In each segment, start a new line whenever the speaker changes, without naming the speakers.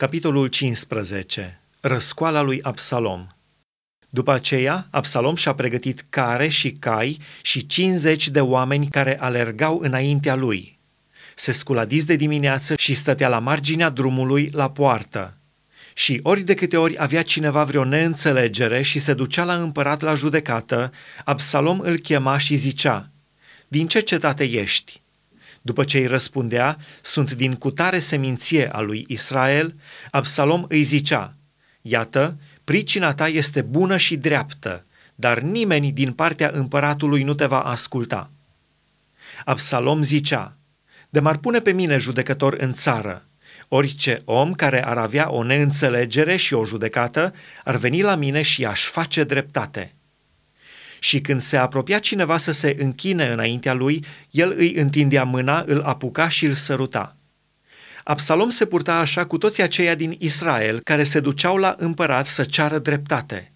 Capitolul 15. Răscoala lui Absalom. După aceea, Absalom și-a pregătit care și cai și 50 de oameni care alergau înaintea lui. Se scula dis de dimineață și stătea la marginea drumului la poartă. Și ori de câte ori avea cineva vreo neînțelegere și se ducea la împărat la judecată, Absalom îl chema și zicea, Din ce cetate ești?" După ce îi răspundea, sunt din cutare seminție a lui Israel, Absalom îi zicea, Iată, pricina ta este bună și dreaptă, dar nimeni din partea împăratului nu te va asculta. Absalom zicea, de m-ar pune pe mine judecător în țară, orice om care ar avea o neînțelegere și o judecată ar veni la mine și aș face dreptate și când se apropia cineva să se închine înaintea lui, el îi întindea mâna, îl apuca și îl săruta. Absalom se purta așa cu toți aceia din Israel care se duceau la împărat să ceară dreptate.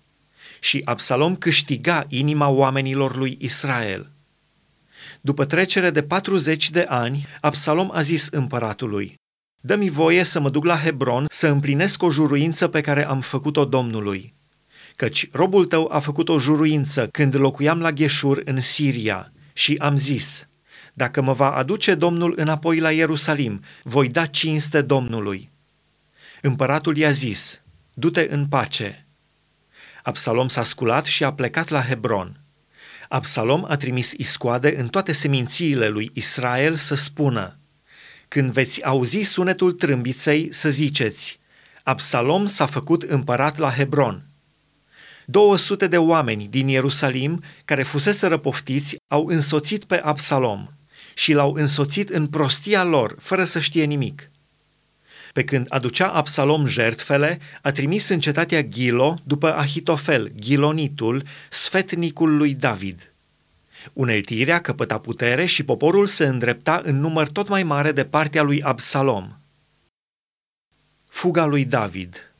Și Absalom câștiga inima oamenilor lui Israel. După trecere de 40 de ani, Absalom a zis împăratului, Dă-mi voie să mă duc la Hebron să împlinesc o juruință pe care am făcut-o Domnului căci robul tău a făcut o juruință când locuiam la Gheșur în Siria și am zis, dacă mă va aduce Domnul înapoi la Ierusalim, voi da cinste Domnului. Împăratul i-a zis, du-te în pace. Absalom s-a sculat și a plecat la Hebron. Absalom a trimis iscoade în toate semințiile lui Israel să spună, când veți auzi sunetul trâmbiței, să ziceți, Absalom s-a făcut împărat la Hebron – 200 de oameni din Ierusalim care fusese răpoftiți au însoțit pe Absalom și l-au însoțit în prostia lor, fără să știe nimic. Pe când aducea Absalom jertfele, a trimis în cetatea Gilo după Ahitofel, Gilonitul, sfetnicul lui David. Uneltirea căpăta putere și poporul se îndrepta în număr tot mai mare de partea lui Absalom. Fuga lui David –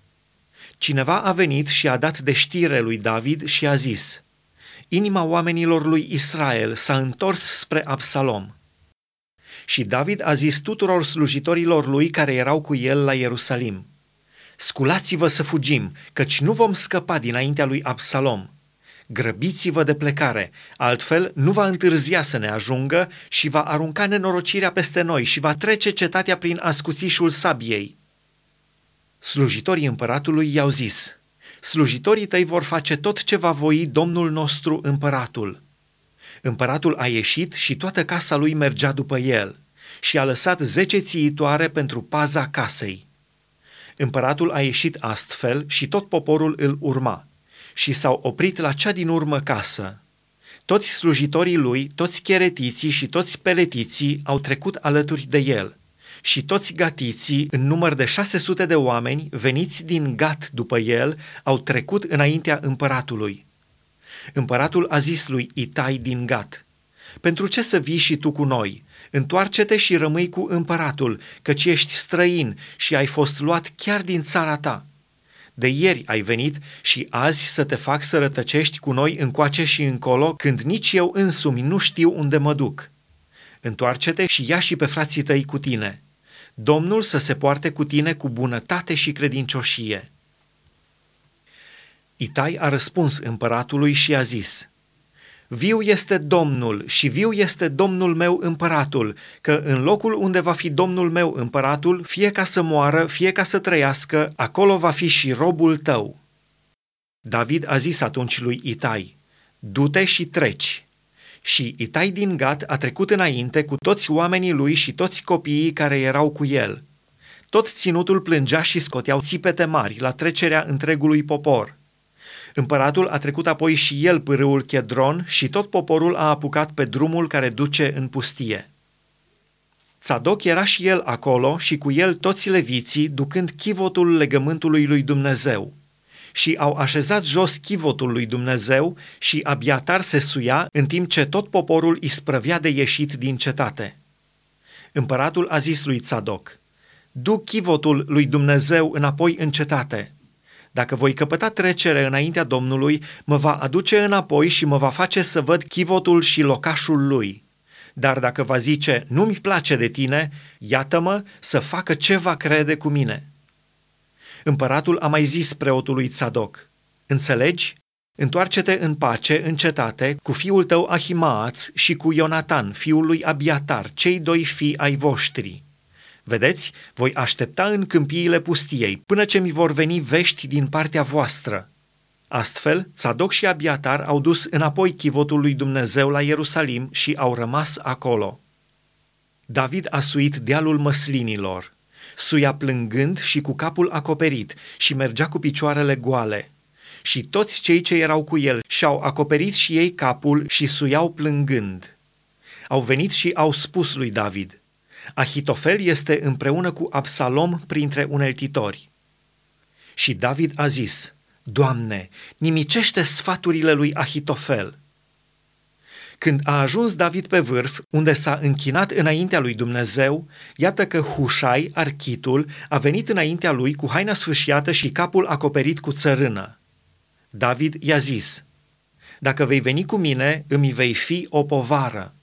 Cineva a venit și a dat de știre lui David și a zis, Inima oamenilor lui Israel s-a întors spre Absalom. Și David a zis tuturor slujitorilor lui care erau cu el la Ierusalim, Sculați-vă să fugim, căci nu vom scăpa dinaintea lui Absalom. Grăbiți-vă de plecare, altfel nu va întârzia să ne ajungă și va arunca nenorocirea peste noi și va trece cetatea prin ascuțișul sabiei. Slujitorii împăratului i-au zis, slujitorii tăi vor face tot ce va voi Domnul nostru împăratul. Împăratul a ieșit și toată casa lui mergea după el și a lăsat zece țiitoare pentru paza casei. Împăratul a ieșit astfel și tot poporul îl urma și s-au oprit la cea din urmă casă. Toți slujitorii lui, toți cheretiții și toți peletiții au trecut alături de el – și toți gatiții, în număr de 600 de oameni, veniți din Gat după el, au trecut înaintea împăratului. Împăratul a zis lui Itai din Gat, Pentru ce să vii și tu cu noi? Întoarce-te și rămâi cu împăratul, căci ești străin și ai fost luat chiar din țara ta. De ieri ai venit și azi să te fac să rătăcești cu noi încoace și încolo, când nici eu însumi nu știu unde mă duc. Întoarce-te și ia și pe frații tăi cu tine. Domnul să se poarte cu tine cu bunătate și credincioșie. Itai a răspuns împăratului și a zis, Viu este Domnul și viu este Domnul meu împăratul, că în locul unde va fi Domnul meu împăratul, fie ca să moară, fie ca să trăiască, acolo va fi și robul tău. David a zis atunci lui Itai, Du-te și treci, și Itai din Gat a trecut înainte cu toți oamenii lui și toți copiii care erau cu el. Tot ținutul plângea și scoteau țipete mari la trecerea întregului popor. Împăratul a trecut apoi și el pârâul Chedron și tot poporul a apucat pe drumul care duce în pustie. Tzadok era și el acolo și cu el toți leviții, ducând chivotul legământului lui Dumnezeu – și au așezat jos chivotul lui Dumnezeu și Abiatar se suia în timp ce tot poporul isprăvia de ieșit din cetate. Împăratul a zis lui Tzadok, Du chivotul lui Dumnezeu înapoi în cetate. Dacă voi căpăta trecere înaintea Domnului, mă va aduce înapoi și mă va face să văd chivotul și locașul lui. Dar dacă va zice, nu-mi place de tine, iată-mă să facă ce va crede cu mine.” Împăratul a mai zis preotului Tzadok, Înțelegi? Întoarce-te în pace, în cetate, cu fiul tău Ahimaaț și cu Ionatan, fiul lui Abiatar, cei doi fii ai voștri. Vedeți, voi aștepta în câmpiile pustiei, până ce mi vor veni vești din partea voastră. Astfel, Tzadok și Abiatar au dus înapoi chivotul lui Dumnezeu la Ierusalim și au rămas acolo. David a suit dealul măslinilor, suia plângând și cu capul acoperit și mergea cu picioarele goale. Și toți cei ce erau cu el și-au acoperit și ei capul și suiau plângând. Au venit și au spus lui David, Ahitofel este împreună cu Absalom printre uneltitori. Și David a zis, Doamne, nimicește sfaturile lui Ahitofel. Când a ajuns David pe vârf, unde s-a închinat înaintea lui Dumnezeu, iată că Hușai, architul, a venit înaintea lui cu haina sfâșiată și capul acoperit cu țărână. David i-a zis, Dacă vei veni cu mine, îmi vei fi o povară.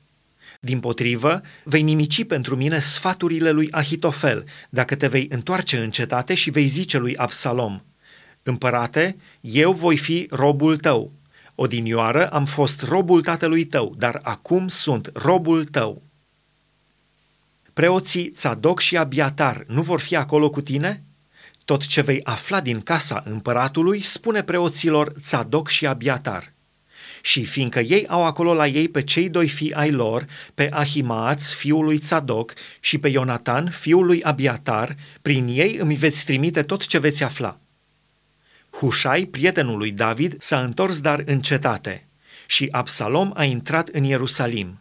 Din potrivă, vei nimici pentru mine sfaturile lui Ahitofel, dacă te vei întoarce în cetate și vei zice lui Absalom, Împărate, eu voi fi robul tău. Odinioară am fost robul tatălui tău, dar acum sunt robul tău. Preoții Tzadok și Abiatar nu vor fi acolo cu tine? Tot ce vei afla din casa împăratului, spune preoților Tzadok și Abiatar. Și fiindcă ei au acolo la ei pe cei doi fii ai lor, pe Ahimaaț, fiul lui Tzadok, și pe Ionatan, fiul lui Abiatar, prin ei îmi veți trimite tot ce veți afla. Hușai, prietenul lui David, s-a întors dar în cetate și Absalom a intrat în Ierusalim.